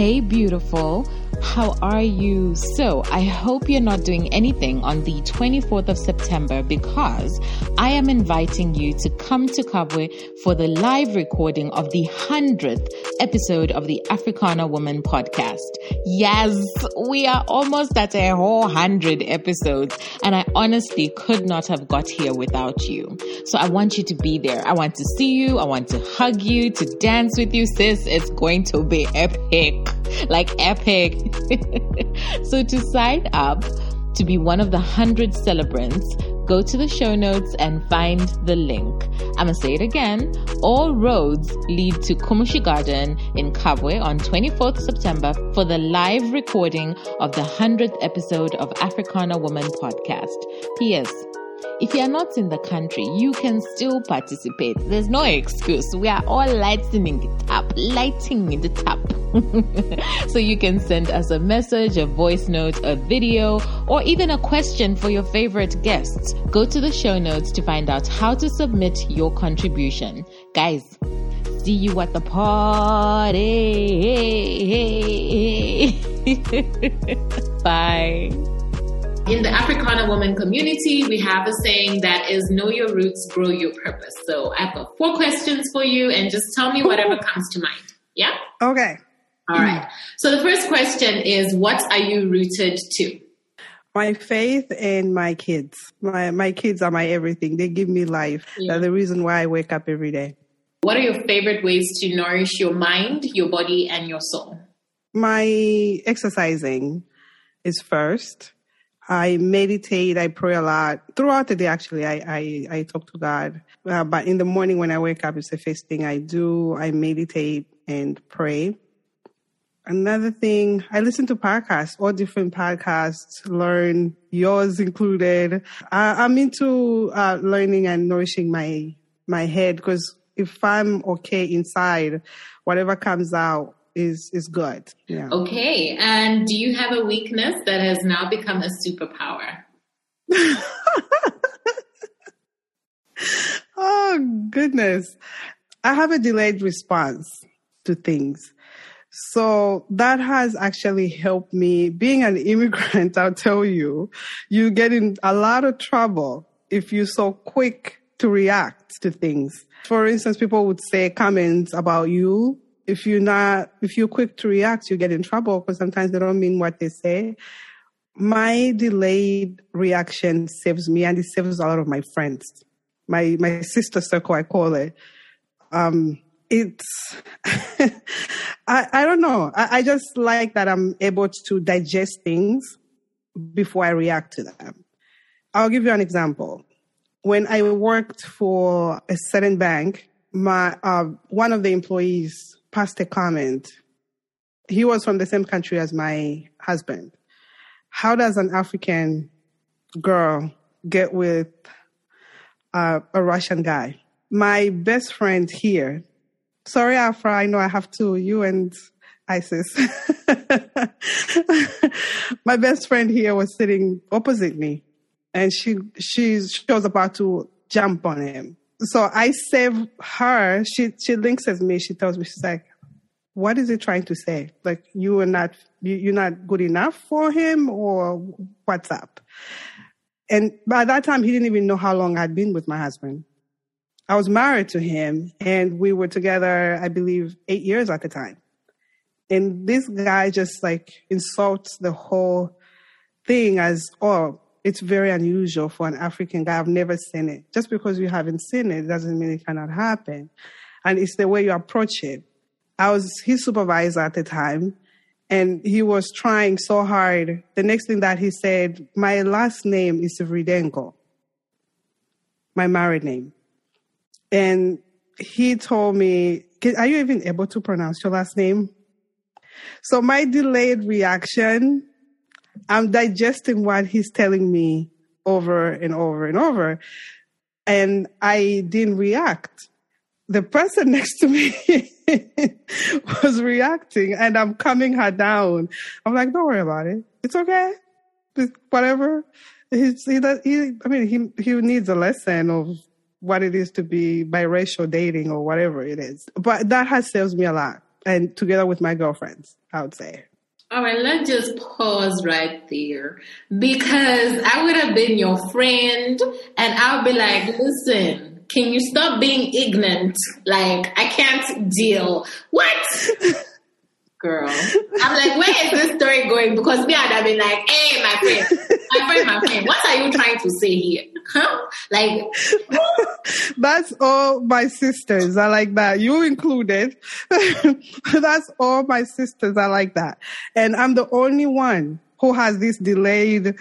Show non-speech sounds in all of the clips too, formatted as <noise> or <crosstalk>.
Hey, beautiful. How are you? So, I hope you're not doing anything on the 24th of September because I am inviting you to come to Kabwe for the live recording of the 100th episode of the Africana Woman podcast. Yes, we are almost at a whole 100 episodes, and I honestly could not have got here without you. So, I want you to be there. I want to see you. I want to hug you, to dance with you, sis. It's going to be epic. <laughs> Like epic. <laughs> so to sign up to be one of the 100 celebrants, go to the show notes and find the link. I'm gonna say it again. All roads lead to Kumushi Garden in Kabwe on 24th September for the live recording of the 100th episode of Africana Woman podcast. P.S. If you are not in the country, you can still participate. There's no excuse. We are all lightening it up, lighting it up. <laughs> so you can send us a message, a voice note, a video, or even a question for your favorite guests. Go to the show notes to find out how to submit your contribution. Guys, see you at the party. <laughs> Bye. In the Africana woman community, we have a saying that is know your roots, grow your purpose. So I've got four questions for you and just tell me whatever comes to mind. Yeah? Okay. All right. So the first question is what are you rooted to? My faith and my kids. My my kids are my everything. They give me life. Yeah. They're the reason why I wake up every day. What are your favorite ways to nourish your mind, your body, and your soul? My exercising is first. I meditate, I pray a lot throughout the day. Actually, I I, I talk to God, uh, but in the morning when I wake up, it's the first thing I do. I meditate and pray. Another thing, I listen to podcasts, all different podcasts, learn yours included. I, am into uh, learning and nourishing my my head because if I'm okay inside, whatever comes out is is good. Yeah. Okay. And do you have a weakness that has now become a superpower? <laughs> oh goodness. I have a delayed response to things. So that has actually helped me. Being an immigrant, <laughs> I'll tell you, you get in a lot of trouble if you're so quick to react to things. For instance, people would say comments about you if you're not, if you're quick to react, you get in trouble because sometimes they don't mean what they say. My delayed reaction saves me and it saves a lot of my friends. My, my sister circle, I call it. Um, it's, <laughs> I, I don't know. I, I just like that I'm able to digest things before I react to them. I'll give you an example. When I worked for a certain bank, my uh, one of the employees passed a comment. He was from the same country as my husband. How does an African girl get with uh, a Russian guy? My best friend here, sorry, Afra, I know I have two, you and Isis. <laughs> my best friend here was sitting opposite me and she, she, she was about to jump on him so I save her. She she links as me. She tells me she's like, "What is he trying to say? Like you are not you, you're not good enough for him, or what's up?" And by that time, he didn't even know how long I'd been with my husband. I was married to him, and we were together, I believe, eight years at the time. And this guy just like insults the whole thing as, "Oh, it's very unusual for an African guy. I've never seen it. Just because you haven't seen it doesn't mean it cannot happen. And it's the way you approach it. I was his supervisor at the time, and he was trying so hard. The next thing that he said, My last name is Vridenko, my married name. And he told me, Are you even able to pronounce your last name? So my delayed reaction I'm digesting what he's telling me over and over and over. And I didn't react. The person <laughs> next to me <laughs> was reacting and I'm calming her down. I'm like, don't worry about it. It's okay. It's whatever. He's, he, does, he, I mean, he, he needs a lesson of what it is to be biracial dating or whatever it is. But that has saved me a lot and together with my girlfriends, I would say. All right, let's just pause right there because I would have been your friend and I'll be like, listen, can you stop being ignorant? Like, I can't deal. What? <laughs> Girl. I'm like, where is this story going? Because me, I'd have been like, hey, my friend, my friend, my friend, what are you trying to say here? Huh? Like, <laughs> that's all my sisters are like that. You included. <laughs> that's all my sisters are like that. And I'm the only one who has this delayed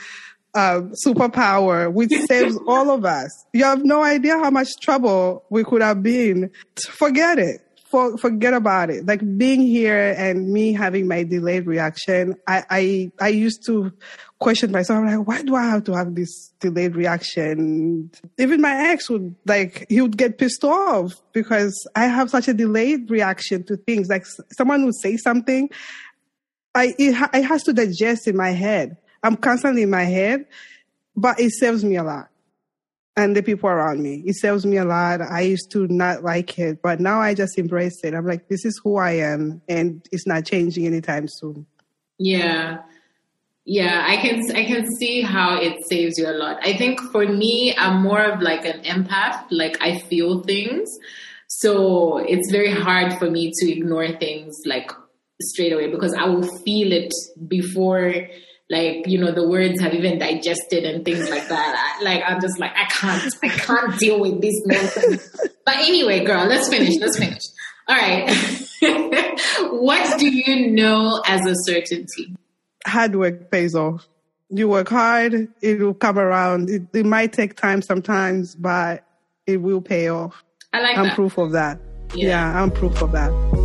uh, superpower, which <laughs> saves all of us. You have no idea how much trouble we could have been. Forget it for, forget about it. Like being here and me having my delayed reaction, I, I, I used to question myself, like, why do I have to have this delayed reaction? Even my ex would like, he would get pissed off because I have such a delayed reaction to things. Like someone would say something, I, it, it has to digest in my head. I'm constantly in my head, but it saves me a lot and the people around me. It serves me a lot. I used to not like it, but now I just embrace it. I'm like, this is who I am, and it's not changing anytime soon. Yeah. Yeah, I can I can see how it saves you a lot. I think for me, I'm more of like an empath. Like I feel things, so it's very hard for me to ignore things like straight away because I will feel it before like you know the words have even digested and things like that. I, like I'm just like I can't I can't deal with this nonsense. <laughs> but anyway, girl, let's finish. Let's finish. All right. <laughs> what do you know as a certainty? Hard work pays off. You work hard, it will come around. It, it might take time sometimes, but it will pay off. I like I'm that. proof of that. Yeah. yeah, I'm proof of that.